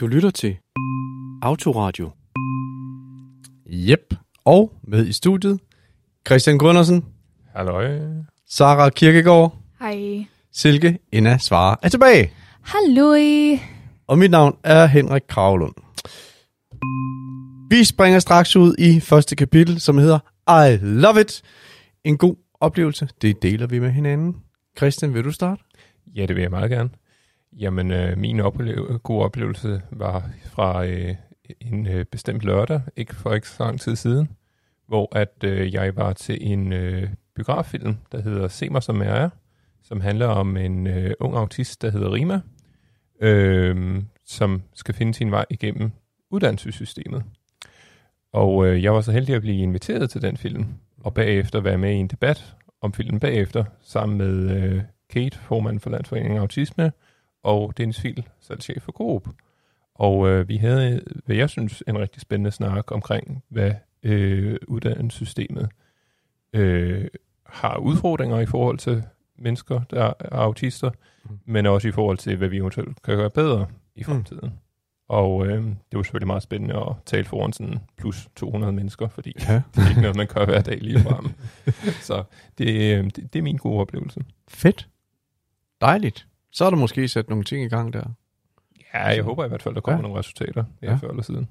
Du lytter til Autoradio. Yep. Og med i studiet, Christian Grundersen, Halløj. Sara Kirkegaard, Hej. Silke Inna Svare er tilbage. Halløj. Og mit navn er Henrik Kravlund. Vi springer straks ud i første kapitel, som hedder I Love It. En god oplevelse, det deler vi med hinanden. Christian, vil du starte? Ja, det vil jeg meget gerne. Jamen, øh, min opleve- gode oplevelse var fra øh, en øh, bestemt lørdag, ikke for ikke så lang tid siden, hvor at øh, jeg var til en øh, biograffilm, der hedder Se mig som jeg er, som handler om en øh, ung autist, der hedder Rima, øh, som skal finde sin vej igennem uddannelsessystemet. Og øh, jeg var så heldig at blive inviteret til den film, og bagefter være med i en debat om filmen bagefter, sammen med øh, Kate, formand for Landsforeningen Autisme, og Dennis Fil, salgschef for Coop. Og øh, vi havde, hvad jeg synes, en rigtig spændende snak omkring, hvad øh, uddannelsessystemet øh, har udfordringer i forhold til mennesker, der er autister, mm. men også i forhold til, hvad vi eventuelt kan gøre bedre i fremtiden. Mm. Og øh, det var selvfølgelig meget spændende at tale foran sådan plus 200 mennesker, fordi Ja. det er ikke noget, man gør hver dag lige frem. Så det, øh, det, det er min gode oplevelse. Fedt. Dejligt. Så er der måske sat nogle ting i gang der. Ja, jeg håber i hvert fald, der kommer Ja. nogle resultater her Ja. før eller siden.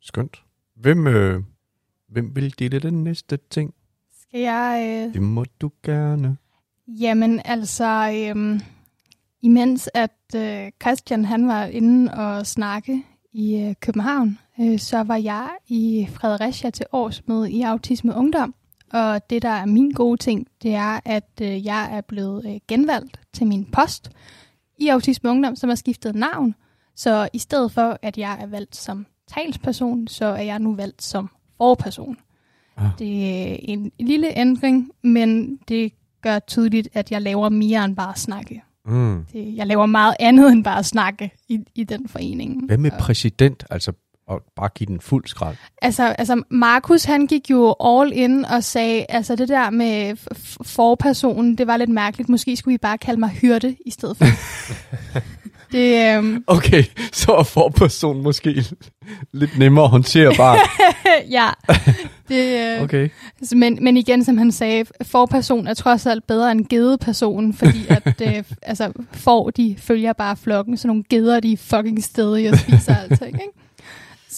Skønt. Hvem, øh, hvem vil dele den næste ting? Skal jeg... Øh... Det må du gerne. Jamen, altså... Øh... Imens at øh, Christian han var inde og snakke i øh, København, øh, så var jeg i Fredericia til årsmøde i Autisme Ungdom. Og det, der er min gode ting, det er, at øh, jeg er blevet øh, genvalgt til min post i Autisme Ungdom, som har skiftet navn. Så i stedet for, at jeg er valgt som talsperson, så er jeg nu valgt som forperson. Ah. Det er en lille ændring, men det gør tydeligt, at jeg laver mere end bare at snakke. Mm. Det, jeg laver meget andet end bare at snakke i, i den forening. Hvad med Og- præsident? Altså, og bare give den fuld skrald. Altså, altså Markus, han gik jo all in og sagde, altså det der med forpersonen, det var lidt mærkeligt. Måske skulle I bare kalde mig hyrde i stedet for. det, øhm, Okay, så er forperson måske lidt nemmere håndterbar. ja. Det, øh, Okay. altså, men, men igen, som han sagde, forperson er trods alt bedre end gedeperson, fordi at, øh, altså, får, de følger bare flokken, så nogle geder, de er fucking stedige og spiser alt, ikke?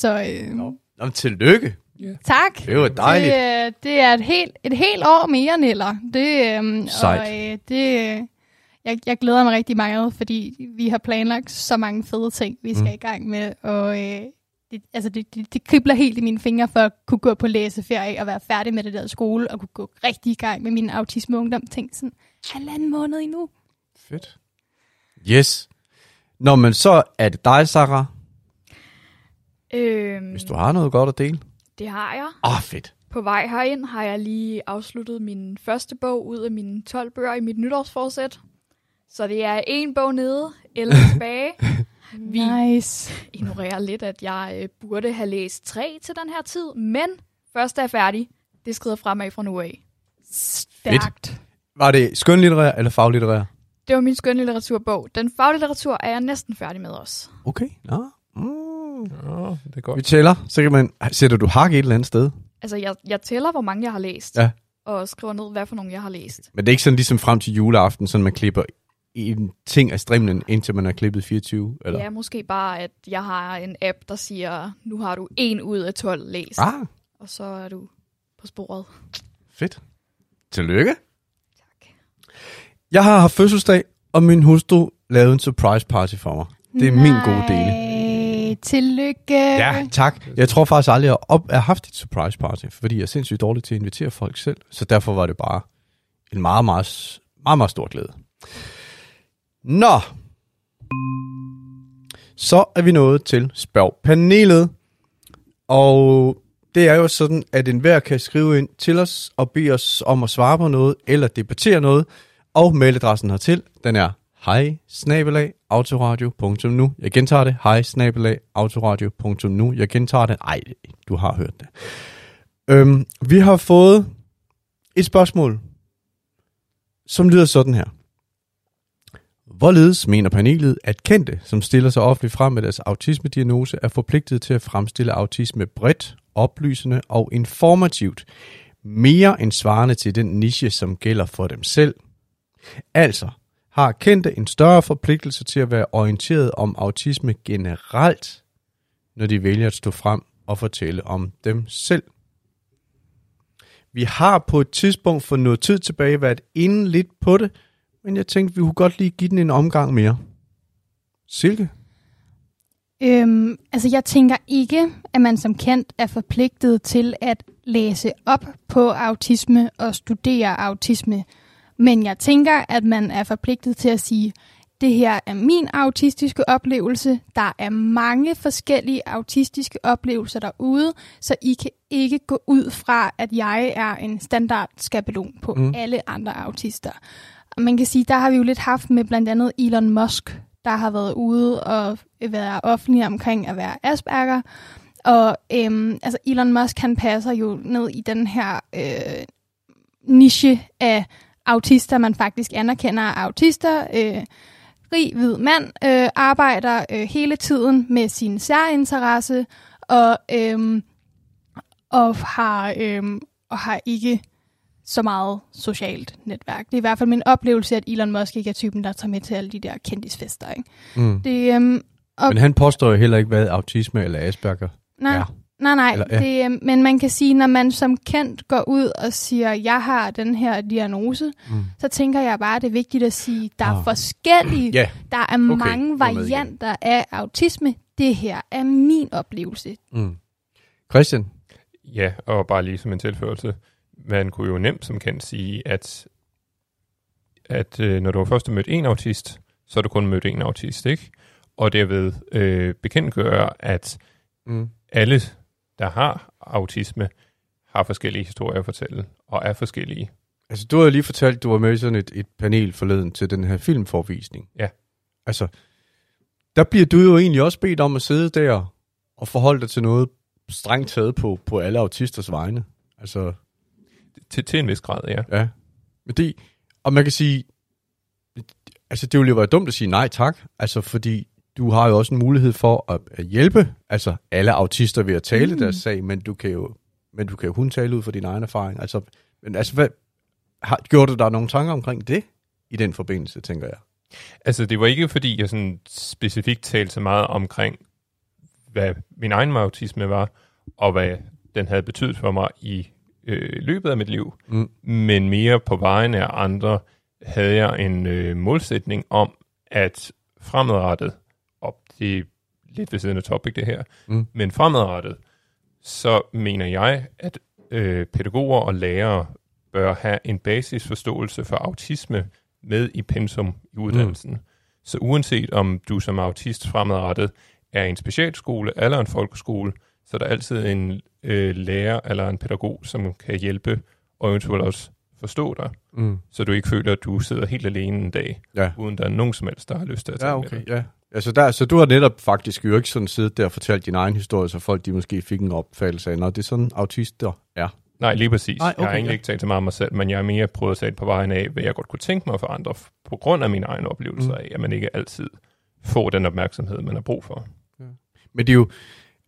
Så øh, Nå, tillykke. tak. Det var dejligt. Det, øh, det er et helt, et helt år mere, Niller. Det, øhm, Sejt. Og øh, det, øh, jeg, jeg glæder mig rigtig meget, fordi vi har planlagt så mange fede ting, vi skal Mm. i gang med. Og øh, det, altså det, det, det kribler helt i mine fingre for at kunne gå på læseferie og være færdig med det der skole, og kunne gå rigtig i gang med min autisme ungdom. Tænk sådan, halvanden måned endnu. Fedt. Yes. Nå, men så er det dig, Sarah, Øhm, hvis du har noget godt at dele. Det har jeg. Åh, oh, fedt. På vej herind har jeg lige afsluttet min første bog ud af mine 12 bøger i mit nytårsforsæt. Så det er en bog nede, 11 tilbage. Vi Nice. ignorerer lidt, at jeg øh, burde have læst tre til den her tid, men først er færdig. Det skrider fremad fra nu af. Stærkt. Var det skønlitterær eller faglitterær? Det var min skønlitteraturbog. Den faglitteratur er jeg næsten færdig med også. Okay. Nå. Mm. Ja, det er Vi godt. tæller. Så kan man... Sætter du hak et eller andet sted? Altså, jeg, jeg tæller, hvor mange jeg har læst. Ja. Og skriver ned, hvad for nogle jeg har læst. Men det er ikke sådan ligesom frem til juleaften, sådan man klipper en ting af strimlen, indtil man har klippet 24? Eller? Ja, måske bare, at jeg har en app, der siger, nu har du en ud af 12 læst. Ah, Og så er du på sporet. fedt. Tillykke. Tak. Jeg har haft fødselsdag, og min hustru lavede en surprise party for mig. Det er min gode dele. Tillykke. Ja, tak. Jeg tror faktisk aldrig, at op- jeg har haft et surprise party, fordi jeg er sindssygt dårlig til at invitere folk selv. Så derfor var det bare en meget, meget, meget, meget stor glæde. Nå. Så er vi nået til spørgpanelet. Og det er jo sådan, at enhver kan skrive ind til os og bede os om at svare på noget eller debattere noget. Og mailadressen hertil, den er hej autoradio.nu. Jeg gentager det. Hej autoradio.nu. Jeg gentager det. Ej, du har hørt det. Øhm, vi har fået et spørgsmål, som lyder sådan her. Hvorledes mener panelet, at kendte, som stiller sig offentligt frem med deres autismediagnose, er forpligtet til at fremstille autisme bredt, oplysende og informativt, mere end svarende til den niche, som gælder for dem selv. Altså har kendte en større forpligtelse til at være orienteret om autisme generelt, når de vælger at stå frem og fortælle om dem selv. Vi har på et tidspunkt for noget tid tilbage været inde lidt på det, men jeg tænkte, vi kunne godt lige give den en omgang mere. Silke? Øhm, altså, jeg tænker ikke, at man som kendt er forpligtet til at læse op på autisme og studere autisme. Men jeg tænker, at man er forpligtet til at sige, det her er min autistiske oplevelse. Der er mange forskellige autistiske oplevelser derude, så I kan ikke gå ud fra, at jeg er en standard skabelon på Mm. mm. alle andre autister. Og man kan sige, der har vi jo lidt haft med blandt andet Elon Musk, der har været ude og været offentlig omkring at være Asperger. Og øhm, altså Elon Musk, han passer jo ned i den her øh, niche af autister, man faktisk anerkender er autister. Øh, rig hvid mand øh, arbejder øh, hele tiden med sin særinteresse og, øh, og, har, øh, og har ikke så meget socialt netværk. Det er i hvert fald min oplevelse, at Elon Musk ikke er typen, der tager med til alle de der kendisfester. Ikke? Mm. Det, øh, og, Men han påstår jo heller ikke, hvad autisme eller Asperger nej, er. Nej, nej, Eller- ja. det, øh, men man kan sige, når man som kendt går ud og siger, jeg har den her diagnose, Mm. så tænker jeg bare, det er vigtigt at sige, der er Ah. forskellige, Ja, der er mange med igen. varianter af autisme. Det her er min oplevelse. mm. Christian? Ja, og bare lige som en tilførelse. Man kunne jo nemt som kendt sige, at, at øh, når du har først mødt en autist, så har du kun mødt en autist, ikke? Og derved øh, bekendtgøre, at Mm. alle, der har autisme, har forskellige historier at fortælle, og er forskellige. Altså, du har lige fortalt, du var med i sådan et, et panel forleden til den her filmforvisning. Ja. Altså, der bliver du jo egentlig også bedt om at sidde der og forholde dig til noget strengt taget på, på alle autisters vegne. Altså, Til, til en vis grad, ja. ja. Men det, og man kan sige, altså det ville jo være dumt at sige nej tak, altså fordi du har jo også en mulighed for at, hjælpe altså alle autister ved at tale mm. Deres sag, men du kan jo men du kan jo kun tale ud fra din egen erfaring. Altså, men altså, hvad, har, gjorde du der nogle tanker omkring det i den forbindelse, tænker jeg? Altså, det var ikke, fordi jeg sådan specifikt talte så meget omkring, hvad min egen autisme var, og hvad den havde betydet for mig i øh, løbet af mit liv. Mm. Men mere på vegne af andre havde jeg en øh, målsætning om, at fremadrettet, det er lidt ved siden af topic det her, Mm. men fremadrettet, så mener jeg, at øh, pædagoger og lærere bør have en basisforståelse for autisme med i pensum i uddannelsen. Mm. Så uanset om du som autist fremadrettet er i en specialskole eller en folkeskole, så er der altid en øh, lærer eller en pædagog, som kan hjælpe og eventuelt også forstå dig, Mm. så du ikke føler, at du sidder helt alene en dag, Ja. uden der er nogen som helst, der har lyst til at tale Ja, med okay, dig. ja. Altså der, så du har netop faktisk jo ikke sådan siddet der og fortalt din egen historie, så folk de måske fik en opfattelse af, når det er sådan autister er. Nej, lige præcis. Nej, okay, jeg har egentlig ja. ikke talt så meget om mig selv, men jeg er mere prøvet at tale på vejen af, hvad jeg godt kunne tænke mig for andre, på grund af mine egne oplevelser Mm. af, at man ikke altid får den opmærksomhed, man har brug for. Men det er jo,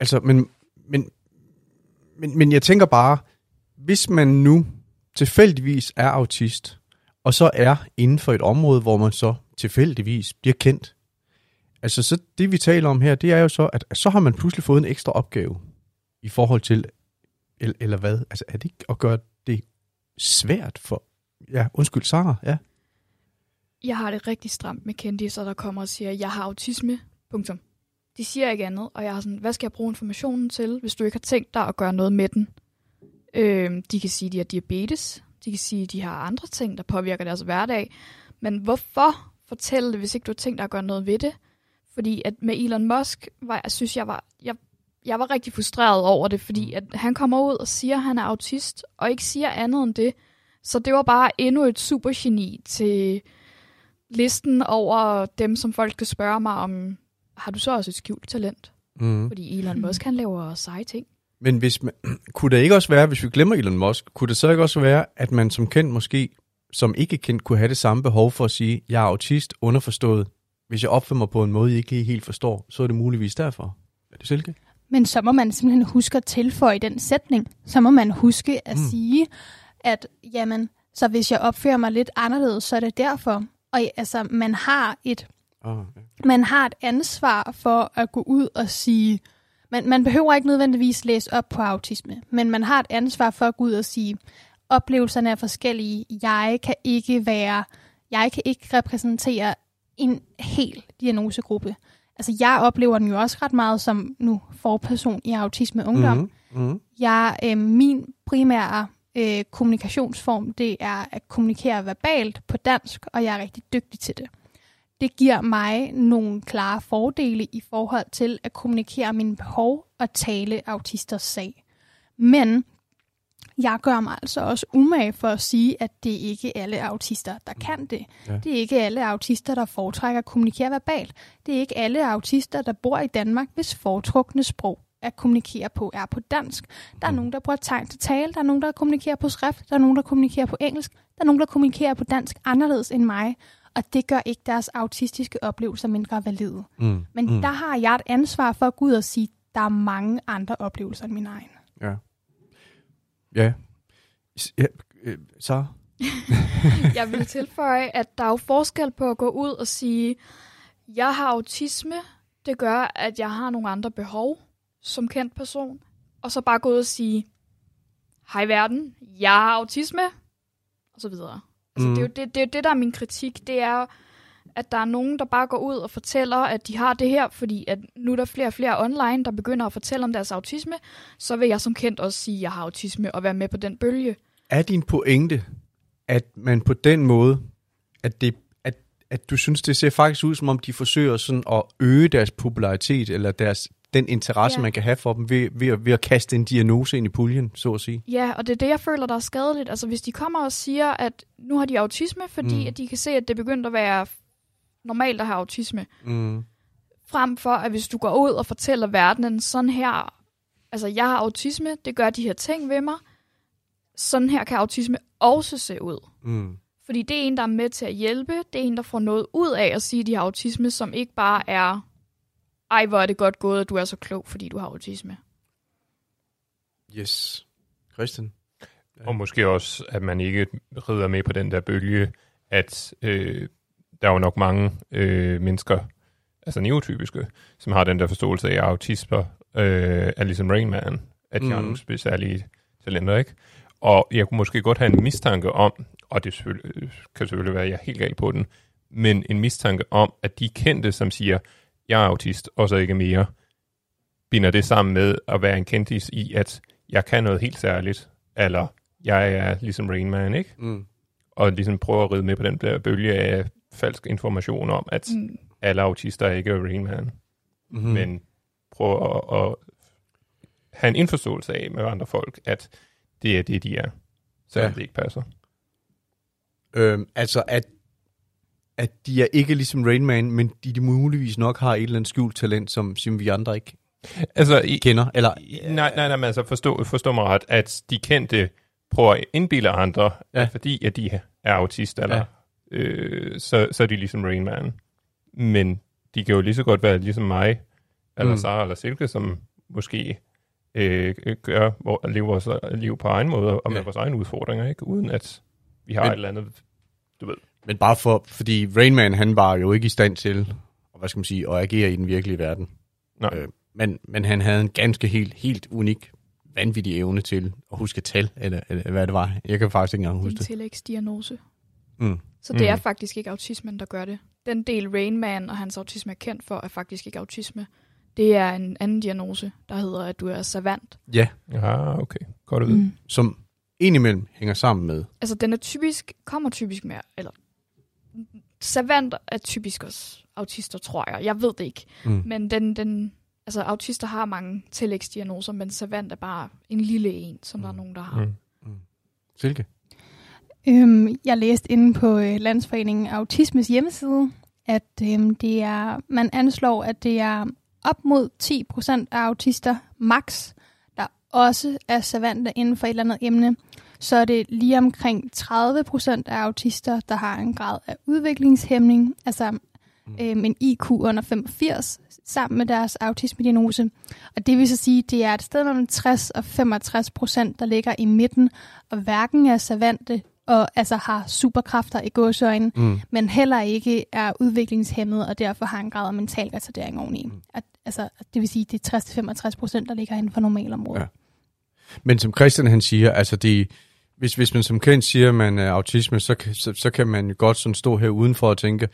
altså, men, men, men, men jeg tænker bare, hvis man nu tilfældigvis er autist, og så er inden for et område, hvor man så tilfældigvis bliver kendt, altså så det vi taler om her, det er jo så, at så har man pludselig fået en ekstra opgave i forhold til, eller, eller hvad, altså er det ikke at gøre det svært for, ja, undskyld, Sara, ja. Jeg har det rigtig stramt med kendiser, der kommer og siger, jeg har autisme. Punktum. De siger ikke andet, og jeg er sådan, hvad skal jeg bruge informationen til, hvis du ikke har tænkt dig at gøre noget med den? Øh, de kan sige, de har diabetes. De kan sige, de har andre ting, der påvirker deres hverdag. Men hvorfor fortælle det, hvis ikke du har tænkt dig at gøre noget ved det? Fordi at med Elon Musk, var, jeg synes jeg var, jeg, jeg var rigtig frustreret over det, fordi at han kommer ud og siger, at han er autist, og ikke siger andet end det. Så det var bare endnu et supergeni til listen over dem, som folk skal spørge mig om, har du så også et skjult talent? Mm. Fordi Elon Musk, han laver seje ting. Men hvis man, kunne det ikke også være, hvis vi glemmer Elon Musk, kunne det så ikke også være, at man som kendt måske som ikke kendt kunne have det samme behov for at sige, jeg er autist, underforstået. Hvis jeg opfører mig på en måde, I ikke lige helt forstår, så er det muligvis derfor. Er det Silke? Men så må man simpelthen huske at tilføje den sætning. Så må man huske at Mm. sige, at jamen, så hvis jeg opfører mig lidt anderledes, så er det derfor. Og altså, man har et Oh, okay. man har et ansvar for at gå ud og sige, man, man behøver ikke nødvendigvis læse op på autisme, men man har et ansvar for at gå ud og sige, oplevelserne er forskellige, jeg kan ikke være, jeg kan ikke repræsentere en hel diagnosegruppe. Altså jeg oplever den jo også ret meget som nu forperson i autisme ungdom. Mm-hmm. Mm-hmm. Jeg, øh, min primære øh, kommunikationsform, det er at kommunikere verbalt på dansk, og jeg er rigtig dygtig til det. Det giver mig nogle klare fordele i forhold til at kommunikere mine behov og tale autisters sag. Men jeg gør mig altså også umage for at sige, at det ikke er alle autister, der kan det. Ja. Det er ikke alle autister, der foretrækker at kommunikere verbalt. Det er ikke alle autister, der bor i Danmark, hvis foretrukne sprog at kommunikere på er på dansk. Der er Mm. nogen, der bruger tegn til tale, der er nogen, der kommunikerer på skrift, der er nogen, der kommunikerer på engelsk, der er nogen, der kommunikerer på dansk anderledes end mig, og det gør ikke deres autistiske oplevelser mindre valide. Mm. Men mm. der har jeg et ansvar for at gå ud og sige, der er mange andre oplevelser end min egen. Ja. Ja. Ja. øh, Så? Jeg vil tilføje, at der er jo forskel på at gå ud og sige, jeg har autisme, det gør, at jeg har nogle andre behov som kendt person, og så bare gå ud og sige, hej verden, jeg har autisme, og så videre. Altså, Mm. mm. det, er jo det, det er jo det, der er min kritik, det er, at der er nogen, der bare går ud og fortæller, at de har det her, fordi at nu er der flere og flere online, der begynder at fortælle om deres autisme, så vil jeg som kendt også sige, at jeg har autisme, og være med på den bølge. Er din pointe, at man på den måde, at, det, at, at du synes, det ser faktisk ud, som om de forsøger sådan at øge deres popularitet, eller deres, den interesse, ja. Man kan have for dem, ved, ved, at- ved at kaste en diagnose ind i puljen, så at sige? Ja, og det er det, jeg føler, der er skadeligt. Altså, hvis de kommer og siger, at nu har de autisme, fordi Mm. at de kan se, at det er begyndt at være normalt at have autisme, Mm. frem for, at hvis du går ud og fortæller verdenen, sådan her, altså, jeg har autisme, det gør de her ting ved mig, sådan her kan autisme også se ud. Mm. Fordi det er en, der er med til at hjælpe, det er en, der får noget ud af at sige, at de har autisme, som ikke bare er, ej, hvor er det godt gået, at du er så klog, fordi du har autisme. Yes. Christian? Og måske også, at man ikke rider med på den der bølge, at øh, der er jo nok mange øh, mennesker, altså neotypiske, som har den der forståelse af, at autismer øh, er ligesom Rain Man, at de mm. har nogle specielle talenter, ikke? Og jeg kunne måske godt have en mistanke om, og det selvfølgelig, kan selvfølgelig være, at jeg er helt galt på den, men en mistanke om, at de kendte, som siger, jeg er autist, og så ikke mere, binder det sammen med at være en kendtis i, at jeg kan noget helt særligt, eller jeg er ligesom Rain Man, ikke? Mm. Og ligesom prøver at ride med på den der bølge af falsk information om, at mm. Alle autister ikke er Rain Man, Mm-hmm. mm. men prøver at, at have en indforståelse af med andre folk, at det er det, de er, selvom Ja. det ikke passer. Øhm, altså, at, at de er ikke ligesom Rain Man, men de, de muligvis nok har et eller andet skjult talent, som, som vi andre ikke Altså, i, kender. Eller, nej, nej, nej, men altså forstå, forstå mig ret, at de kendte prøver at indbille andre, Ja. fordi at de er autist, eller, Ja. Øh, så, så er de ligesom Rain Man. Men de kan jo lige så godt være ligesom mig, eller Mm. Sara eller Silke, som måske øh, gør, hvor, lever vores liv på egen måde, og med Ja. vores egne udfordringer, ikke? uden at vi har Men- et eller andet, du ved. men bare for, fordi Rain Man, han var jo ikke i stand til, og hvad skal man sige, at agere i den virkelige verden. Nej. Øh, men, men han havde en ganske helt, helt unik, vanvittig evne til at huske tal, eller, eller hvad det var. Jeg kan faktisk ikke engang Det huske en det. tillægsdiagnose. Mm. Så det mm. er Mm. faktisk ikke autismen, der gør det. Den del Rain Man og hans autisme er kendt for, er faktisk ikke autisme. Det er en anden diagnose, der hedder, at du er savant. Ja, Ja, okay. Godt at vide. Mm. som indimellem hænger sammen med. Altså, den er typisk, kommer typisk med, eller savant er typisk også autister, tror jeg. Jeg ved det ikke. Mm. Men den, den, altså, autister har mange tillægsdiagnoser, men savant er bare en lille en, som der er nogen, der har. Mm. Silke? Øhm, jeg læste inde på øh, Landsforeningen Autismes hjemmeside, at øhm, det er, man anslår, at det er op mod 10% af autister, max, der også er savante inden for et eller andet emne. så er det lige omkring 30 procent af autister, der har en grad af udviklingshæmning, altså mm. øhm, en IQ under 85, sammen med deres autismediagnose. Og det vil så sige, at det er et sted mellem 60 og 65 procent, der ligger i midten, og hverken er savante og altså har superkræfter i gåsøjne, mm. men heller ikke er udviklingshemmet, og derfor har en grad af mental retardering oveni. Mm. At, altså, det vil sige, at det er 60-65 procent, der ligger inden for normalområdet. Ja. Men som Christian han siger, altså det, hvis, hvis man som kendt siger, at man er autisme, så, så, så kan man godt sådan stå her udenfor og tænke,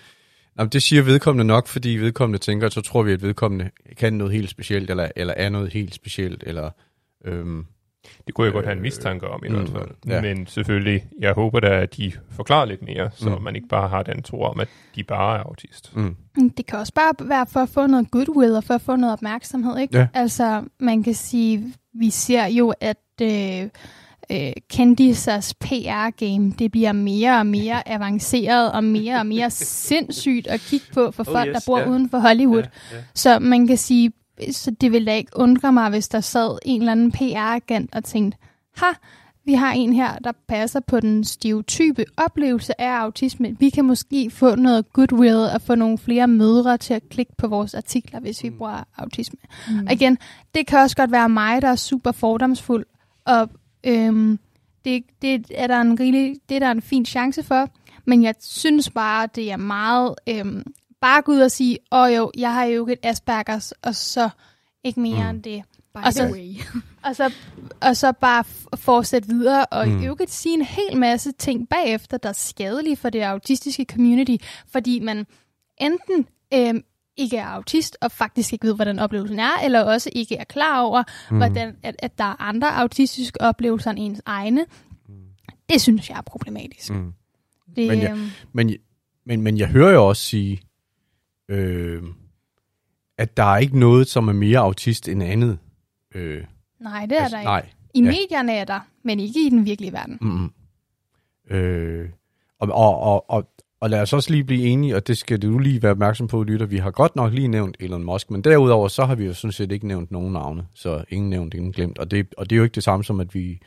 Jamen, det siger vedkommende nok, fordi vedkommende tænker, så tror vi, at vedkommende kan noget helt specielt, eller, eller er noget helt specielt, eller... Øhm, det kunne jeg godt have en øh, mistanke om i mm, hvert fald. Ja. Men selvfølgelig, jeg håber da, at de forklarer lidt mere, så mm. man ikke bare har den tro om, at de bare er autist. Mm. mm. Det kan også bare være for at få noget goodwill og for at få noget opmærksomhed. Ikke? Ja. Altså, man kan sige, vi ser jo, at øh, øh, kendisers PR-game, det bliver mere og mere avanceret og mere og mere sindssygt at kigge på for oh, folk, yes, der bor yeah. uden for Hollywood. Yeah, yeah. Så man kan sige, så det ville da ikke undre mig, hvis der sad en eller anden PR-agent og tænkte, ha, vi har en her, der passer på den stereotype oplevelse af autisme. Vi kan måske få noget goodwill og få nogle flere mødre til at klikke på vores artikler, hvis vi mm. bruger autisme. Mm. Og igen, det kan også godt være mig, der er super fordomsfuld, og øhm, det, det, er der en rigtig, det er der en fin chance for, men jeg synes bare, det er meget øhm, bare gå ud og sige, åh oh, jo, jeg har jo et Aspergers, og så ikke mere mm. end det. By og så, og, så, og så bare fortsætte videre, og mm. i øvrigt sige en hel masse ting bagefter, der er skadelige for det autistiske community, fordi man enten øhm, ikke er autist, og faktisk ikke ved, hvordan oplevelsen er, eller også ikke er klar over, mm. hvordan, at, at der er andre autistiske oplevelser end ens egne. Mm. Det synes jeg er problematisk. Mm. Det, men, jeg, øhm, men, men, men jeg hører jo også sige, øh, at der er ikke noget, som er mere autist end andet. Øh, nej, det er altså, der ikke. Nej. I ja. medierne er der, men ikke i den virkelige verden. Mm-hmm. Øh, og, og, og, og, og lad os også lige blive enige, og det skal du lige være opmærksom på, lytter. Vi har godt nok lige nævnt Elon Musk, men derudover så har vi jo sådan set ikke nævnt nogen navne, så ingen nævnt, ingen glemt. Og det, og det er jo ikke det samme som, at vi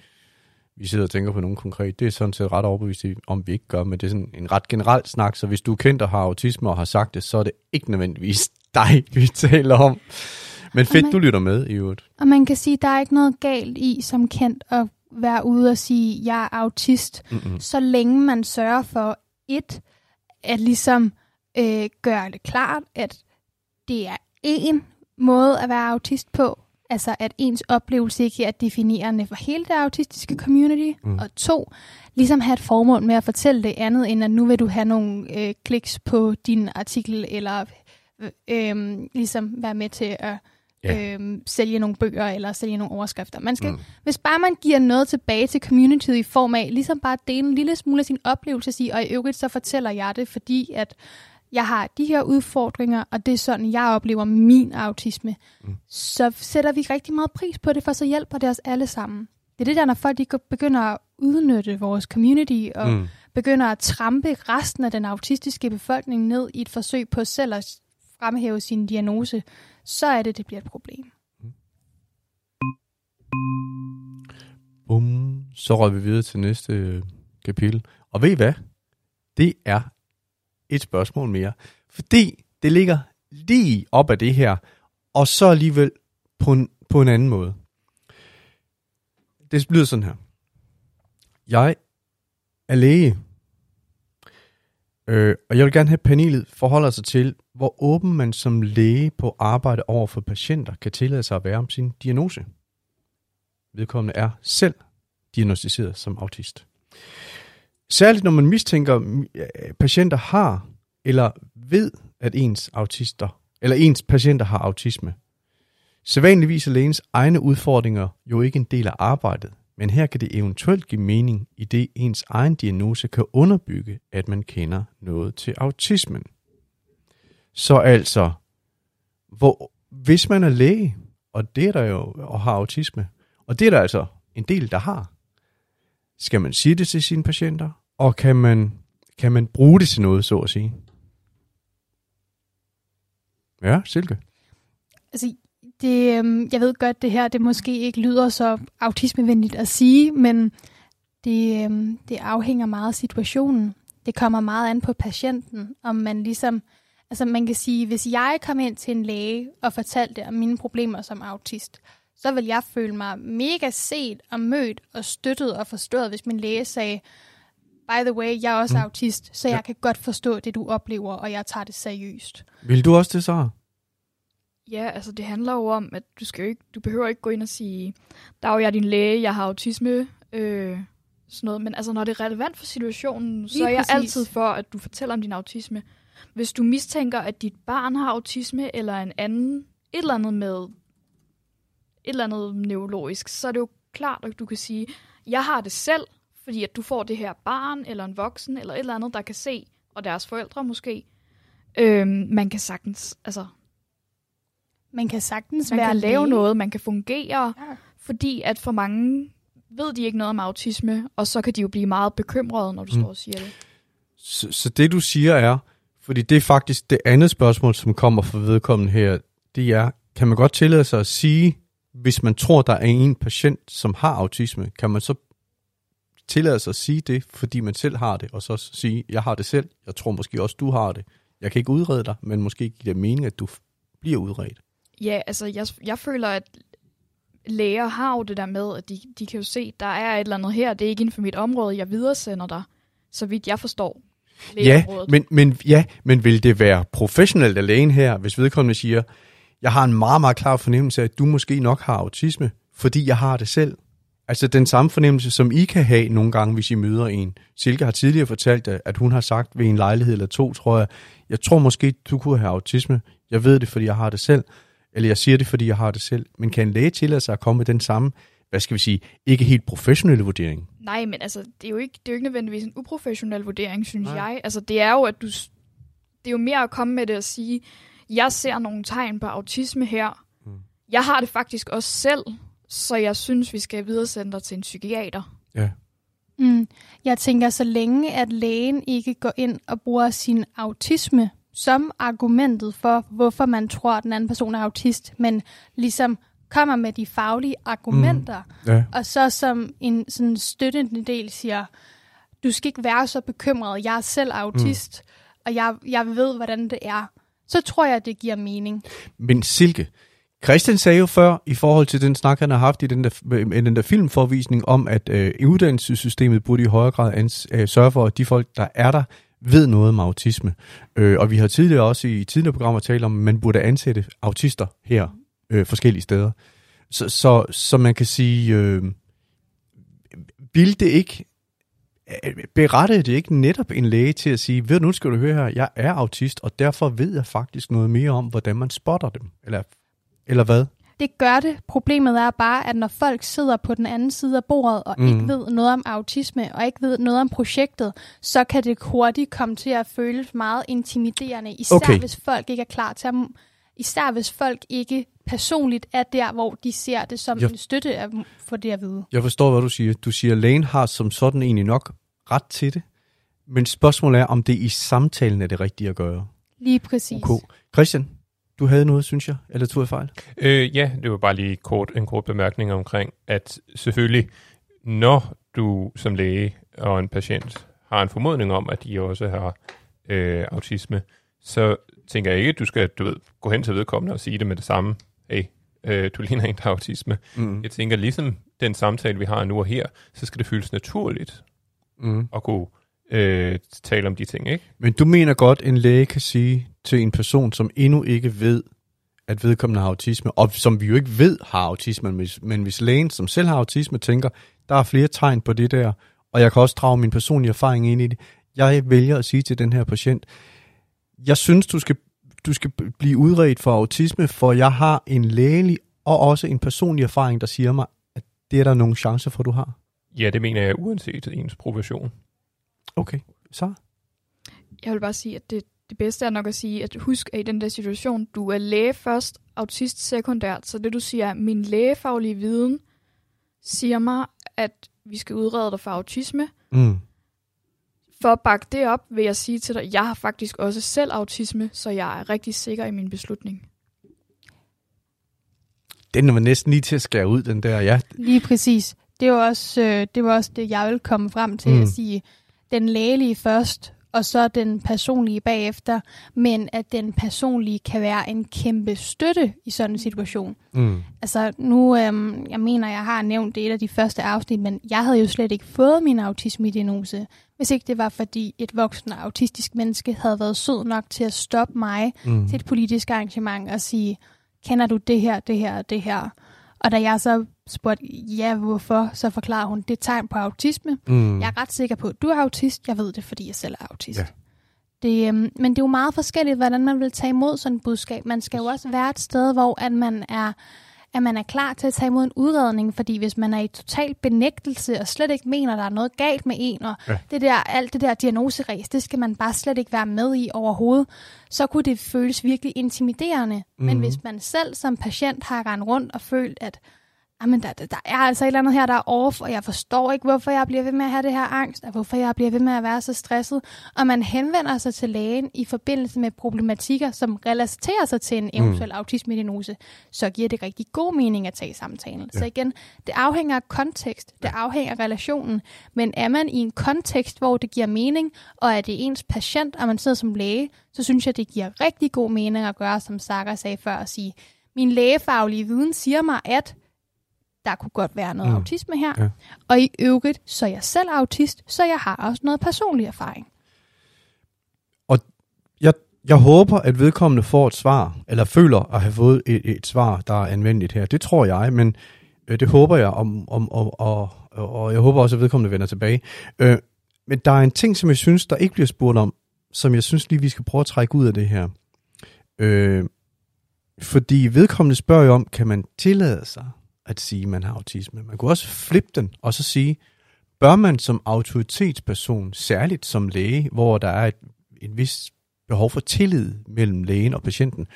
vi sidder og tænker på nogen konkret. Det er sådan set ret overbevist om, vi ikke gør, men det er sådan en ret generelt snak, så hvis du er kendt og har autisme og har sagt det, så er det ikke nødvendigvis dig, vi taler om. Men fedt, man, du lytter med i øvrigt. Og man kan sige, at der er ikke noget galt i som kendt at være ude og sige, at jeg er autist, Mm-mm. så længe man sørger for et, at ligesom øh, gøre det klart, at det er en måde at være autist på, altså at ens oplevelse ikke er definerende for hele det autistiske community, mm. og to, ligesom have et formål med at fortælle det andet, end at nu vil du have nogle øh, kliks på din artikel, eller øh, øh, ligesom være med til at ja. øh, sælge nogle bøger, eller sælge nogle overskrifter. Man skal, mm. Hvis bare man giver noget tilbage til communityet i form af, ligesom bare dele en lille smule af sin oplevelse, sige, og i øvrigt så fortæller jeg det, fordi at jeg har de her udfordringer, og det er sådan, jeg oplever min autisme, mm. så sætter vi rigtig meget pris på det, for så hjælper det os alle sammen. Det er det der, når folk de begynder at udnytte vores community, og mm. begynder at trampe resten af den autistiske befolkning ned i et forsøg på selv at fremhæve sin diagnose, så er det, det bliver et problem. Mm. Bum. Så rører vi videre til næste øh, kapitel. Og ved I hvad? Det er et spørgsmål mere. Fordi det ligger lige op af det her, og så alligevel på en, på en anden måde. Det lyder sådan her. Jeg er læge, øh, og jeg vil gerne have, at panelet forholder sig til, hvor åben man som læge på arbejde over for patienter kan tillade sig at være om sin diagnose. Vedkommende er selv diagnostiseret som autist. Særligt når man mistænker, at patienter har eller ved, at ens autister, eller ens patienter har autisme. Sædvanligvis er lægens egne udfordringer jo ikke en del af arbejdet, men her kan det eventuelt give mening, i det ens egen diagnose kan underbygge, at man kender noget til autismen. Så altså, hvor, hvis man er læge, og det er der jo, og har autisme, og det er der altså en del, der har, skal man sige det til sine patienter, og kan man, kan man bruge det til noget, så at sige? Ja, Silke. Altså, det, øhm, jeg ved godt, det her det måske ikke lyder så autismevenligt at sige, men det, øhm, det afhænger meget af situationen. Det kommer meget an på patienten, om man ligesom... Altså man kan sige, hvis jeg kom ind til en læge og fortalte om mine problemer som autist, så vil jeg føle mig mega set og mødt og støttet og forstået, hvis min læge sagde, by the way, jeg er også mm. autist, så jeg kan godt forstå det, du oplever, og jeg tager det seriøst. Vil du også det, så? Ja, altså det handler jo om, at du, skal jo ikke, du behøver ikke gå ind og sige, der er jo jeg er din læge, jeg har autisme, øh, sådan noget. Men altså, når det er relevant for situationen, Lige så er jeg præcis. altid for, at du fortæller om din autisme. Hvis du mistænker, at dit barn har autisme, eller en anden, et eller andet med et eller andet neurologisk, så er det jo klart, at du kan sige, jeg har det selv, fordi at du får det her barn, eller en voksen, eller et eller andet, der kan se, og deres forældre måske. Øhm, man kan sagtens, altså... Man kan sagtens man være kan lave noget, man kan fungere, ja. fordi at for mange ved de ikke noget om autisme, og så kan de jo blive meget bekymrede, når du mm. står og siger det. Så, så det du siger er, fordi det er faktisk det andet spørgsmål, som kommer fra vedkommende her, det er, kan man godt tillade sig at sige, hvis man tror, der er en patient, som har autisme, kan man så tillade sig at sige det, fordi man selv har det, og så sige, jeg har det selv, jeg tror måske også, du har det. Jeg kan ikke udrede dig, men måske give det mening, at du bliver udredt. Ja, altså jeg, jeg føler, at læger har jo det der med, at de, de kan jo se, der er et eller andet her, det er ikke inden for mit område, jeg videresender dig, så vidt jeg forstår. Ja men, men, ja, men vil det være professionelt af lægen her, hvis vedkommende siger, jeg har en meget, meget klar fornemmelse af, at du måske nok har autisme, fordi jeg har det selv. Altså den samme fornemmelse, som I kan have nogle gange, hvis I møder en. Silke har tidligere fortalt, at hun har sagt ved en lejlighed eller to, tror jeg, jeg tror måske, du kunne have autisme. Jeg ved det, fordi jeg har det selv. Eller jeg siger det, fordi jeg har det selv. Men kan en læge tillade sig at komme med den samme, hvad skal vi sige, ikke helt professionelle vurdering? Nej, men altså, det er jo ikke, det er jo ikke nødvendigvis en uprofessionel vurdering, synes Nej. jeg. Altså, det er jo, at du, det er jo mere at komme med det og sige, jeg ser nogle tegn på autisme her. Hmm. Jeg har det faktisk også selv, så jeg synes, vi skal videresende dig til en psykiater. Ja. Mm. Jeg tænker, så længe at lægen ikke går ind og bruger sin autisme som argumentet for, hvorfor man tror, at den anden person er autist, men ligesom kommer med de faglige argumenter, mm. ja. og så som en sådan støttende del siger, du skal ikke være så bekymret, jeg er selv autist, mm. og jeg, jeg ved, hvordan det er, så tror jeg, det giver mening. Men Silke, Christian sagde jo før, i forhold til den snak, han har haft i den der, i den der filmforvisning, om at øh, uddannelsessystemet burde i højere grad ans, øh, sørge for, at de folk, der er der, ved noget om autisme. Øh, og vi har tidligere også i tidligere programmer talt om, at man burde ansætte autister her øh, forskellige steder. Så, så, så man kan sige, øh, ville det ikke, berettede det ikke netop en læge til at sige, ved nu skal du høre her, jeg er autist, og derfor ved jeg faktisk noget mere om, hvordan man spotter dem. Eller, eller hvad? Det gør det. Problemet er bare, at når folk sidder på den anden side af bordet og mm. ikke ved noget om autisme og ikke ved noget om projektet, så kan det hurtigt komme til at føles meget intimiderende, især okay. hvis folk ikke er klar til at Især hvis folk ikke personligt er der, hvor de ser det som jeg, en støtte at få det at vide. Jeg forstår, hvad du siger. Du siger, at lægen har som sådan egentlig nok ret til det. Men spørgsmålet er, om det i samtalen er det rigtige at gøre. Lige præcis. Okay. Christian, du havde noget, synes jeg, eller tog jeg fejl? Øh, ja, det var bare lige kort, en kort bemærkning omkring, at selvfølgelig, når du som læge og en patient har en formodning om, at de også har øh, autisme, så tænker jeg ikke, at du skal du ved, gå hen til vedkommende og sige det med det samme. Hey, øh, du ligner en, der har autisme. Mm. Jeg tænker, ligesom den samtale, vi har nu og her, så skal det føles naturligt mm. at kunne øh, tale om de ting, ikke? Men du mener godt, en læge kan sige til en person, som endnu ikke ved, at vedkommende har autisme, og som vi jo ikke ved har autisme, men hvis, men hvis lægen, som selv har autisme, tænker, der er flere tegn på det der, og jeg kan også drage min personlige erfaring ind i det. Jeg vælger at sige til den her patient, jeg synes, du skal, du skal blive udredt for autisme, for jeg har en lægelig og også en personlig erfaring, der siger mig, at det er der nogle chancer for, du har. Ja, det mener jeg uanset ens profession. Okay, så? Jeg vil bare sige, at det, det bedste er nok at sige, at husk, at i den der situation, du er læge først, autist sekundært, så det du siger, min lægefaglige viden siger mig, at vi skal udrede dig for autisme. Mm. For at bakke det op, vil jeg sige til dig, jeg har faktisk også selv autisme, så jeg er rigtig sikker i min beslutning. Den var næsten lige til at skære ud, den der, ja. Lige præcis. Det var også, øh, det, var også det, jeg ville komme frem til. Mm. at sige. Den lægelige først, og så den personlige bagefter, men at den personlige kan være en kæmpe støtte i sådan en situation. Mm. Altså nu, øhm, jeg mener, jeg har nævnt det et af de første afsnit, men jeg havde jo slet ikke fået min autisme-diagnose, hvis ikke det var, fordi et voksen autistisk menneske havde været sød nok til at stoppe mig Mm. til et politisk arrangement og sige, kender du det her, det her og det her? Og da jeg så spurgte, ja, hvorfor, så forklarer hun, det er tegn på autisme. Mm. Jeg er ret sikker på, at du er autist. Jeg ved det, fordi jeg selv er autist. Ja. Det, øhm, men det er jo meget forskelligt, hvordan man vil tage imod sådan et budskab. Man skal jo også være et sted, hvor at man er at man er klar til at tage imod en udredning, fordi hvis man er i total benægtelse og slet ikke mener, at der er noget galt med en, og Ja. ja. det der, alt det der diagnoseræs, det skal man bare slet ikke være med i overhovedet, så kunne det føles virkelig intimiderende. Mm. Men Mhm. hvis man selv som patient har rendt rundt og følt, at Jamen, der, der, der er altså et eller andet her, der er off, og jeg forstår ikke, hvorfor jeg bliver ved med at have det her angst, og hvorfor jeg bliver ved med at være så stresset. Og man henvender sig til lægen i forbindelse med problematikker, som relaterer sig til en eventuel mm. autismediagnose, så giver det rigtig god mening at tage samtalen. Ja. Så igen, det afhænger af kontekst, det afhænger af relationen, men er man i en kontekst, hvor det giver mening, og er det ens patient, og man sidder som læge, så synes jeg, det giver rigtig god mening at gøre, som Sara sagde før, at sige, min lægefaglige viden siger mig, at der kunne godt være noget Mm. autisme her. Ja. Og i øvrigt, så er jeg selv autist, så jeg har også noget personlig erfaring. Jeg, jeg håber, at vedkommende får et svar, eller føler at have fået et, et svar, der er anvendeligt her. Det tror jeg, men øh, det håber jeg, om, om, og, og, og jeg håber også, at vedkommende vender tilbage. Øh, men der er en ting, som jeg synes, der ikke bliver spurgt om, som jeg synes lige, vi skal prøve at trække ud af det her. Øh, fordi vedkommende spørger jo om, kan man tillade sig at sige, at man har autisme? Man kunne også flippe den, og så sige, bør man som autoritetsperson, særligt som læge, hvor der er et, et vis behov for tillid mellem lægen og patienten,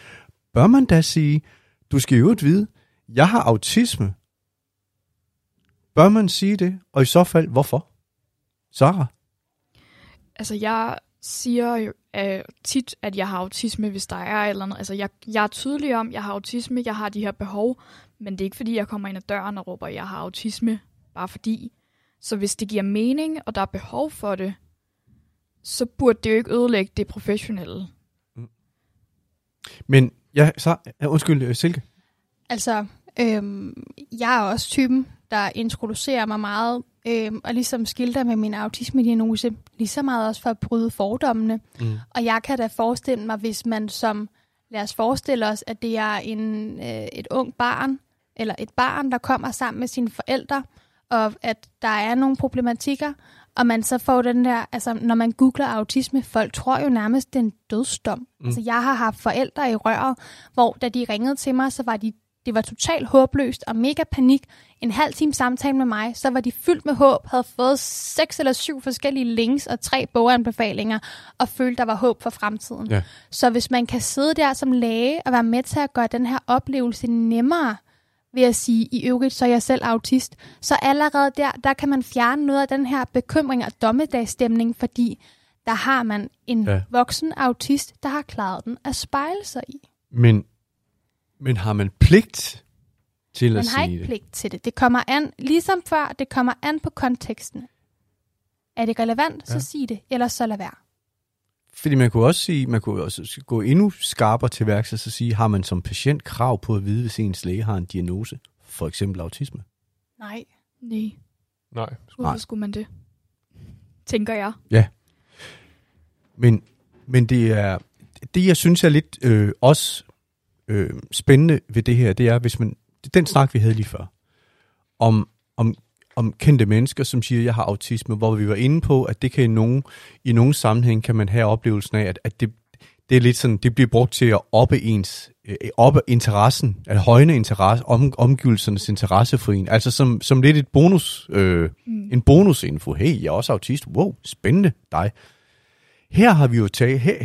bør man da sige, du skal jo vide, jeg har autisme. Bør man sige det? Og i så fald, hvorfor? Sara? Altså, jeg siger jo øh, tit, at jeg har autisme, hvis der er eller andet. Altså, jeg, jeg er tydelig om, at jeg har autisme, jeg har de her behov, men det er ikke fordi, jeg kommer ind ad døren og råber, at jeg har autisme, bare fordi. Så hvis det giver mening, og der er behov for det, så burde det jo ikke ødelægge det professionelle. Men, ja, så, ja, undskyld, øh, Silke. Altså, øhm, jeg er også typen, der introducerer mig meget, øhm, og ligesom skilter med min autismediagnose, lige så meget også for at bryde fordommene. Mm. Og jeg kan da forestille mig, hvis man som, lad os forestille os, at det er en, øh, et ung barn, eller et barn, der kommer sammen med sine forældre, og at der er nogle problematikker, og man så får den der, altså når man googler autisme, folk tror jo nærmest, det er en dødsdom. Mm. Altså jeg har haft forældre i røret, hvor da de ringede til mig, så var de det var totalt håbløst og mega panik. En halv time samtale med mig, så var de fyldt med håb, havde fået seks eller syv forskellige links og tre boganbefalinger, og følte, der var håb for fremtiden. Ja. Så hvis man kan sidde der som læge og være med til at gøre den her oplevelse nemmere, ved at sige, i øvrigt så er jeg selv autist, så allerede der, der kan man fjerne noget af den her bekymring og dommedagsstemning, fordi der har man en Ja. voksen autist, der har klaret den at spejle sig i. Men, men har man pligt til Man at har sige ikke det? pligt til det. Det kommer an, ligesom før, det kommer an på konteksten. Er det relevant, så Ja. sig det, ellers så lad være. Fordi man kunne også sige, man kunne også gå endnu skarpere til værks og så sige, har man som patient krav på at vide, hvis ens læge har en diagnose, for eksempel autisme? Nej. Nej, Nej. hvorfor Nej. skulle man det? Tænker jeg. Men, men det er det, jeg synes er lidt øh, også øh, spændende ved det her, det er, hvis man, den snak, vi havde lige før, om, om, om kendte mennesker, som siger, jeg har autisme, hvor vi var inde på, at det kan i nogen, i nogen sammenhæng, kan man have oplevelsen af, at, at det, det er lidt sådan, det bliver brugt til at oppe ens, øh, oppe interessen, at højne interesse, om, omgivelsernes interesse for en, altså som, som lidt et bonus, øh, Mm. en bonusinfo. Hey, jeg er også autist. Wow, spændende dig. Her har vi jo taget, her,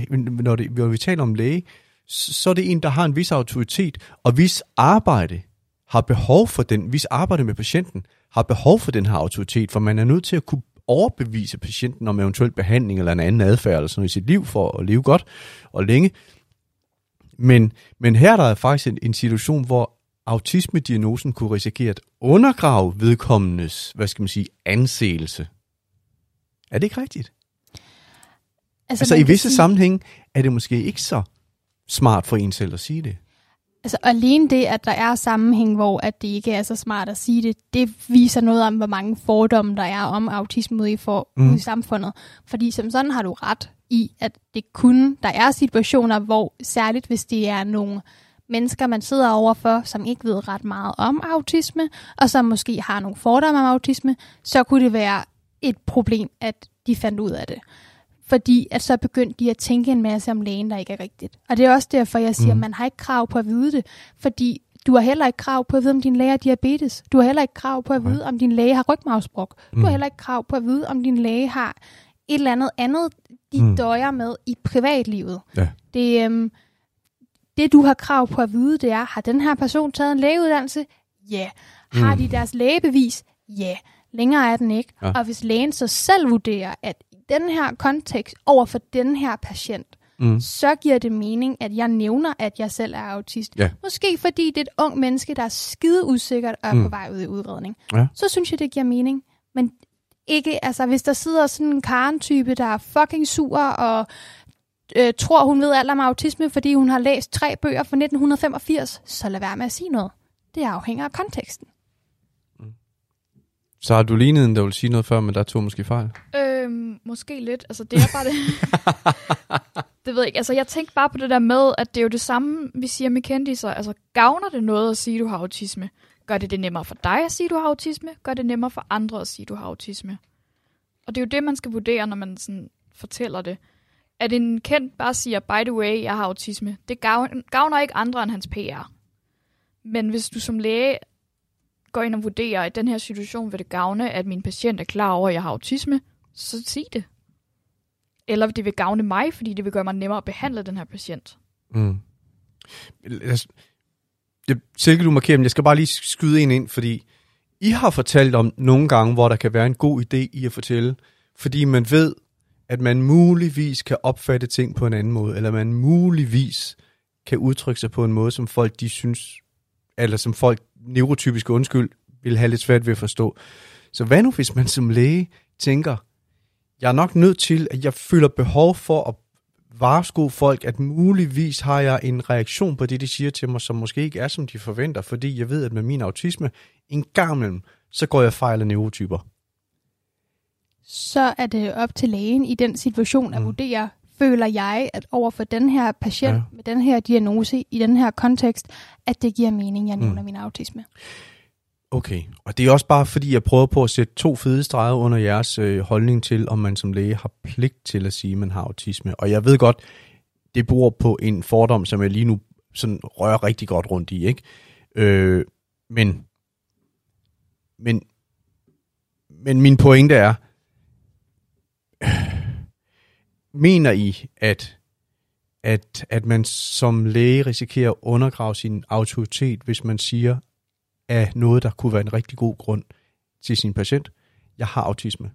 når, det, når vi taler om læge, så er det en, der har en vis autoritet, og hvis arbejde har behov for den, hvis arbejde med patienten har behov for den her autoritet, for man er nødt til at kunne overbevise patienten om eventuel behandling eller en anden adfærd eller sådan noget i sit liv for at leve godt og længe. Men, men her er der faktisk en, en situation, hvor autismediagnosen kunne risikere at undergrave vedkommendes, hvad skal man sige, anseelse. Er det ikke rigtigt? Altså man i visse sige- sammenhænge er det måske ikke så smart for en selv at sige det. Altså alene det, at der er sammenhæng, hvor at det ikke er så smart at sige det, det viser noget om, hvor mange fordomme der er om autisme ude i, for, Mm. ude i samfundet. Fordi som sådan har du ret i, at det kun, der er situationer, hvor særligt hvis det er nogle mennesker, man sidder overfor, som ikke ved ret meget om autisme, og som måske har nogle fordomme om autisme, så kunne det være et problem, at de fandt ud af det. Fordi at så begyndte de at tænke en masse om lægen, der ikke er rigtigt. Og det er også derfor, jeg siger, Mm. at man har ikke krav på at vide det. Fordi du har heller ikke krav på at vide, om din læge har diabetes. Du har heller ikke krav på at vide, om din læge har rygmavsbrug. Du Mm. har heller ikke krav på at vide, om din læge har et eller andet andet, de Mm. mm. døjer med i privatlivet. Ja. Det, øhm, det, du har krav på at vide, det er, har den her person taget en lægeuddannelse? Ja. Har Mm. de deres lægebevis? Ja. Længere er den ikke. Ja. Og hvis lægen så selv vurderer, at den her kontekst over for den her patient, Mm. så giver det mening, at jeg nævner, at jeg selv er autist. Ja. Måske fordi det er et ung menneske, der er skide usikkert og er Mm. på vej ud i udredning. Ja. Så synes jeg, det giver mening. Men ikke, altså hvis der sidder sådan en Karen-type, der er fucking sur og øh, tror, hun ved alt om autisme, fordi hun har læst tre bøger fra 1985, så lad være med at sige noget. Det afhænger af konteksten. Så har du lignet en, der vil sige noget før, men der tog måske fejl. Øhm, måske lidt. Altså, det er bare det. det ved jeg ikke. Altså, jeg tænkte bare på det der med, at det er jo det samme, vi siger med kendiser. Altså, gavner det noget at sige, du har autisme? Gør det det nemmere for dig at sige, at du har autisme? Gør det nemmere for andre at sige, at du har autisme? Og det er jo det, man skal vurdere, når man sådan fortæller det. At en kendt bare siger, by the way, jeg har autisme, det gavn- gavner ikke andre end hans PR. Men hvis du som læge går ind og vurderer, at i den her situation vil det gavne, at min patient er klar over, at jeg har autisme, så sig det. Eller det vil gavne mig, fordi det vil gøre mig nemmere at behandle den her patient. Mm. Jeg, Silke, du markerer, men jeg skal bare lige skyde en ind, fordi I har fortalt om nogle gange, hvor der kan være en god idé i at fortælle, fordi man ved, at man muligvis kan opfatte ting på en anden måde, eller man muligvis kan udtrykke sig på en måde, som folk de synes, eller som folk neurotypiske undskyld, vil have lidt svært ved at forstå. Så hvad nu, hvis man som læge tænker, jeg er nok nødt til, at jeg føler behov for at varesko folk, at muligvis har jeg en reaktion på det, de siger til mig, som måske ikke er, som de forventer, fordi jeg ved, at med min autisme, en gang imellem, så går jeg fejl af neurotyper. Så er det op til lægen i den situation at Mm. vurdere, føler jeg, at over for den her patient Ja. med den her diagnose, i den her kontekst, at det giver mening, jeg nævner Mm. mm. min autisme. Okay, og det er også bare fordi, jeg prøver på at sætte to fede streger under jeres øh, holdning til, om man som læge har pligt til at sige, at man har autisme. Og jeg ved godt, det bor på en fordom, som jeg lige nu sådan rører rigtig godt rundt i, ikke? Øh, men, men, men min pointe er, mener I, at, at, at man som læge risikerer at undergrave sin autoritet, hvis man siger, af noget, der kunne være en rigtig god grund til sin patient. Jeg har autisme.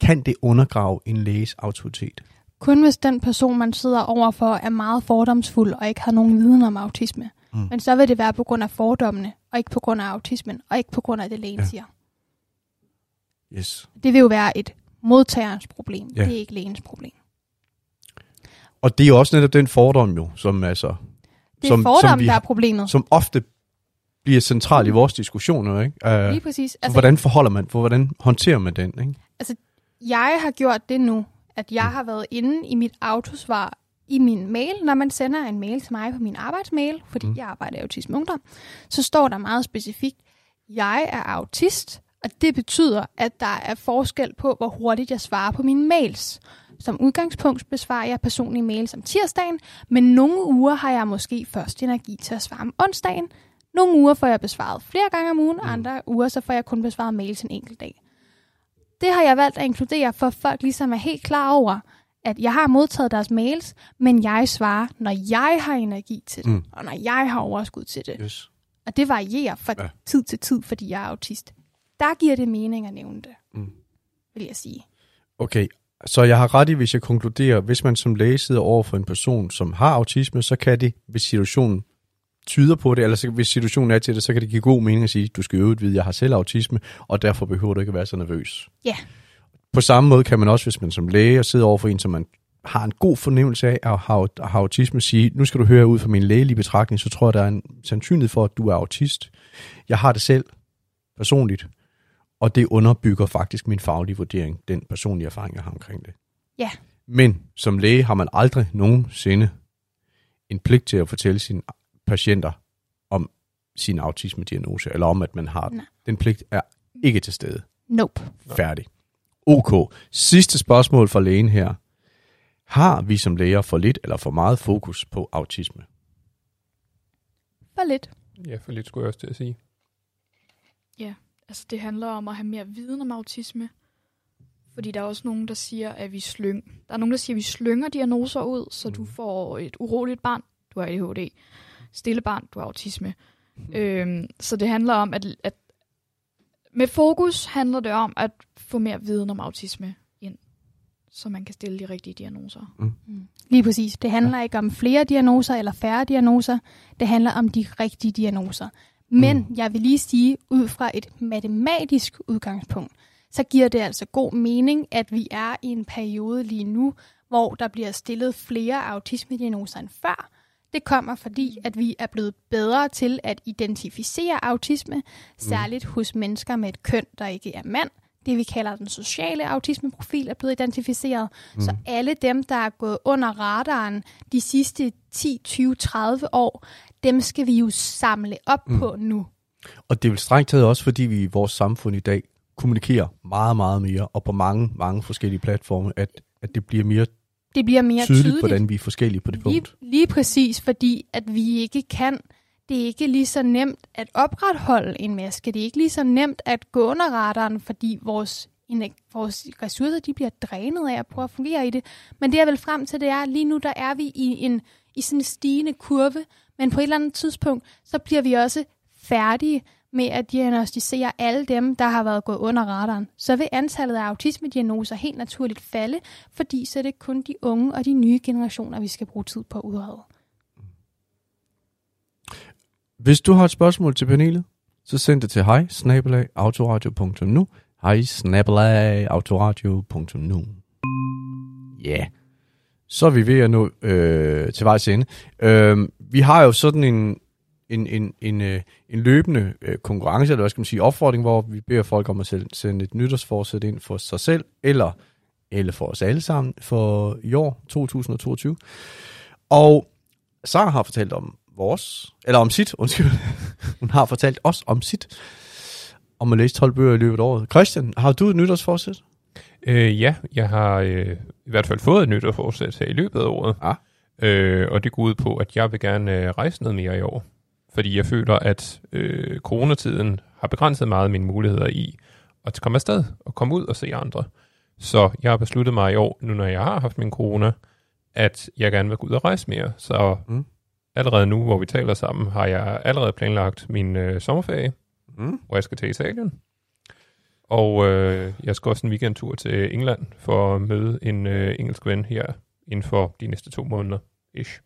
Kan det undergrave en læges autoritet? Kun hvis den person, man sidder overfor, er meget fordomsfuld og ikke har nogen viden om autisme. Mm. Men så vil det være på grund af fordommene, og ikke på grund af autismen, og ikke på grund af det, lægen Ja. siger. Yes. Det vil jo være et modtagerens problem. Ja. Det er ikke lægens problem. Og det er jo også netop den fordom jo, som altså, Det er Som- fordom, som vi der er problemet. som ofte bliver central i vores diskussioner, ikke? Uh, Lige præcis. altså, hvordan forholder man, for hvordan håndterer man den, ikke? Jeg har gjort det nu, at jeg har været inde i mit autosvar i min mail, når man sender en mail til mig på min arbejdsmail, fordi Mm. mm. jeg arbejder i Autisme Ungdom, så står der meget specifikt, jeg er autist, og det betyder, at der er forskel på, hvor hurtigt jeg svarer på mine mails. Som udgangspunkt besvarer jeg personlige mails om tirsdagen, men nogle uger har jeg måske først energi til at svare om onsdagen. Nogle uger får jeg besvaret flere gange om ugen, Mm. og andre uger så får jeg kun besvaret mails en enkelt dag. Det har jeg valgt at inkludere, for folk ligesom er helt klar over, at jeg har modtaget deres mails, men jeg svarer, når jeg har energi til det, Mm. mm. og når jeg har overskud til det. Yes. Og det varierer fra ja. tid til tid, fordi jeg er autist. Der giver det mening at nævne det, Mm. vil jeg sige. Okay, så jeg har ret i, hvis jeg konkluderer, hvis man som læge sidder over for en person, som har autisme, så kan det, hvis situationen tyder på det, eller så, hvis situationen er til det, så kan det give god mening at sige, du skal øvrigt vide, jeg har selv autisme, og derfor behøver du ikke at være så nervøs. Ja. På samme måde kan man også, hvis man som læge og sidder over for en, som man har en god fornemmelse af at have, at have autisme, sige, nu skal du høre ud fra min lægelige betragtning, så tror jeg, der er en sandsynlighed for, at du er autist. Jeg har det selv personligt, og det underbygger faktisk min faglige vurdering, den personlige erfaring, jeg har omkring det. Ja. Men som læge har man aldrig nogensinde en pligt til at fortælle sine patienter om sin autisme-diagnose, eller om, at man har den. Nej. Den pligt er ikke til stede. Nope. Færdig. Ok. Sidste spørgsmål fra lægen her. Har vi som læger for lidt eller for meget fokus på autisme? For lidt. Ja, for lidt skulle jeg også til at sige. Altså, det handler om at have mere viden om autisme. Fordi der er også nogen, der siger, at vi slyng. Der er nogen, der siger, at vi slynger diagnoser ud, så du Mm. får et uroligt barn, du har ADHD. Stille barn, du har autisme. Øhm, så det handler om, at, at med fokus handler det om at få mere viden om autisme ind, så man kan stille de rigtige diagnoser. Lige præcis. Det handler ikke om flere diagnoser eller færre diagnoser. Det handler om de rigtige diagnoser. Men Mm. jeg vil lige sige, ud fra et matematisk udgangspunkt, så giver det altså god mening, at vi er i en periode lige nu, hvor der bliver stillet flere autismediagnoser end før. Det kommer fordi, at vi er blevet bedre til at identificere autisme, særligt hos mennesker med et køn, der ikke er mand. Det vi kalder den sociale autismeprofil er blevet identificeret. Mm. Så alle dem, der er gået under radaren de sidste 10, 20, 30 år, dem skal vi jo samle op mm. på nu. Og det er vel strengt taget også, fordi vi i vores samfund i dag kommunikerer meget, meget mere, og på mange, mange forskellige platforme, at, at det bliver mere, Det bliver mere tydeligt, tydeligt. hvordan vi er forskellige på det Lige, punkt. lige præcis, fordi at vi ikke kan, det er ikke lige så nemt at opretholde en maske. Det er ikke lige så nemt at gå under radaren, fordi vores, vores ressourcer de bliver drænet af at prøve at fungere i det. Men det jeg vil frem til, det er, at lige nu der er vi i en i sådan en stigende kurve, men på et eller andet tidspunkt, så bliver vi også færdige med at diagnostisere alle dem, der har været gået under radaren. Så vil antallet af autismediagnoser helt naturligt falde, fordi så er det kun de unge og de nye generationer, vi skal bruge tid på at udrede. Hvis du har et spørgsmål til panelet, så send det til hej autoradio.nu hej autoradio.nu Ja, yeah. så er vi ved at nå øh, til vejs ende. Øh, vi har jo sådan en, en, en, en, øh, en løbende øh, konkurrence, eller hvad skal man sige, opfordring, hvor vi beder folk om at sende et nytårsforsæt ind for sig selv, eller, eller for os alle sammen, for i år 2022. Og Sara har fortalt om vores, eller om sit, undskyld. Hun har fortalt os om sit, om at læse 12 bøger i løbet af året. Christian, har du et nytårsforsæt? Øh, ja, jeg har øh, i hvert fald fået et nytårsforsæt her i løbet af året. Ja. Øh, og det går ud på, at jeg vil gerne øh, rejse noget mere i år. Fordi jeg føler, at øh, coronatiden har begrænset meget mine muligheder i at komme afsted og komme ud og se andre. Så jeg har besluttet mig i år, nu når jeg har haft min corona, at jeg gerne vil gå ud og rejse mere. Så Mm. allerede nu, hvor vi taler sammen, har jeg allerede planlagt min øh, sommerferie, Mm. hvor jeg skal til Italien. Og øh, jeg skal også en weekendtur til England for at møde en øh, engelsk ven her inden for de næste to måneder. Ish.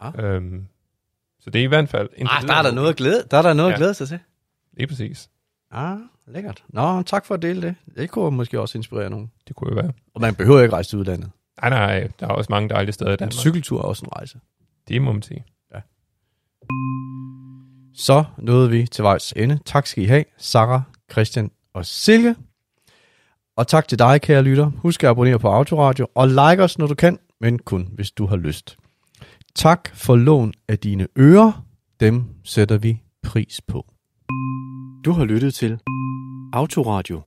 Ah. Øhm, så det er i hvert fald... indtil Ah, der er der noget at glæde, der er der noget ja. at Ja. glæde sig til. Lige præcis. Ah, lækkert. Nå, tak for at dele det. Det kunne måske også inspirere nogen. Det kunne jo være. Og man behøver ikke rejse til udlandet. Nej, nej, der er også mange dejlige steder i En Danmark. cykeltur er også en rejse. Det må man sige. Så nåede vi til vejs ende. Tak skal I have, Sara, Christian og Silke. Og tak til dig, kære lytter. Husk at abonnere på Autoradio og like os, når du kan, men kun hvis du har lyst. Tak for lån af dine ører. Dem sætter vi pris på. Du har lyttet til Autoradio